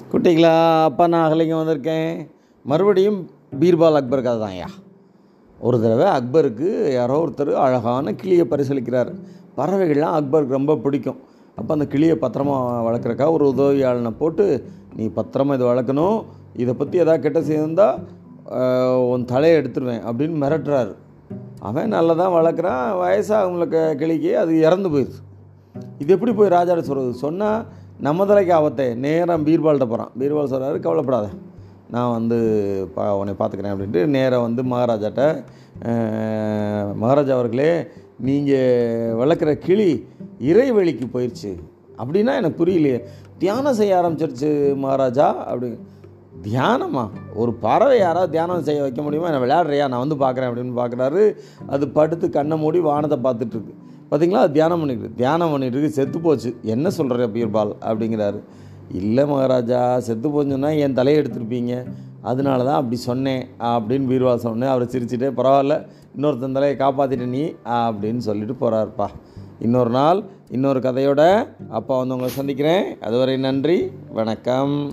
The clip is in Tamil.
குட்டிங்களா அப்பா நான் அகலிங்க வந்திருக்கேன். மறுபடியும் பீர்பால் அக்பர் கதை தான்யா ஒரு தடவை அக்பருக்கு யாரோ ஒருத்தர் அழகான கிளியை பரிசளிக்கிறார். பறவைகள்லாம் அக்பருக்கு ரொம்ப பிடிக்கும். அப்போ அந்த கிளியை பத்திரமா வளர்க்குறக்கா ஒரு உதவியாளனை போட்டு நீ பத்திரமா இதை வளர்க்கணும். இதை பற்றி எதாவது கெட்ட செய்திருந்தால் உன் தலையை எடுத்துருவேன் அப்படின்னு மிரட்டுறாரு. அவன் நல்லா தான் வளர்க்குறான். வயசாக அவங்களுக்கு கிளிக்கு அது இறந்து போயிடுது. இது எப்படி போய் ராஜாட சொல்கிறது சொன்னால் நம்ம தலைக்கு ஆபத்தே. நேரம் பீர்பால்கிட்ட போகிறான் பீர்பால் சொல்கிறாரு கவலைப்படாத. நான் வந்து பா உன்னை பார்த்துக்கிறேன் அப்படின்ட்டு நேராக வந்து மகாராஜாட்ட மகாராஜா அவர்களே நீங்கள் வளர்க்குற கிளி இறைவெளிக்கு போயிடுச்சு அப்படின்னா எனக்கு புரியலையே. தியானம் செய்ய ஆரம்பிச்சிருச்சு மகாராஜா. அப்படி தியானமா? ஒரு பறவை யாராவது தியானம் செய்ய வைக்க முடியுமா? என்னை விளையாடுறியா? நான் வந்து பார்க்குறேன் அப்படின்னு பார்க்குறாரு அது படுத்து கண்ணை மூடி வானத்தை பார்த்துட்ருக்கு பார்த்தீங்களா அது தியானம் பண்ணிக்கிட்டு தியானம் பண்ணிகிட்டு இருக்கு. செத்து போச்சு. என்ன சொல்கிற பீர்பால் அப்படிங்கிறாரு. இல்லை மகாராஜா செத்து போச்சுன்னா என் தலையை எடுத்திருப்பீங்க. அதனால தான் அப்படி சொன்னேன் அப்படின்னு பீர்பால் சொன்னேன். அவர் சிரிச்சிட்டே பரவாயில்ல இன்னொருத்தன் தலையை காப்பாற்றிட்ட நீ அப்படின்னு சொல்லிட்டு போகிறாருப்பா இன்னொரு நாள் இன்னொரு கதையோட அப்பா வந்து உங்களை சந்திக்கிறேன். அதுவரை நன்றி. வணக்கம்.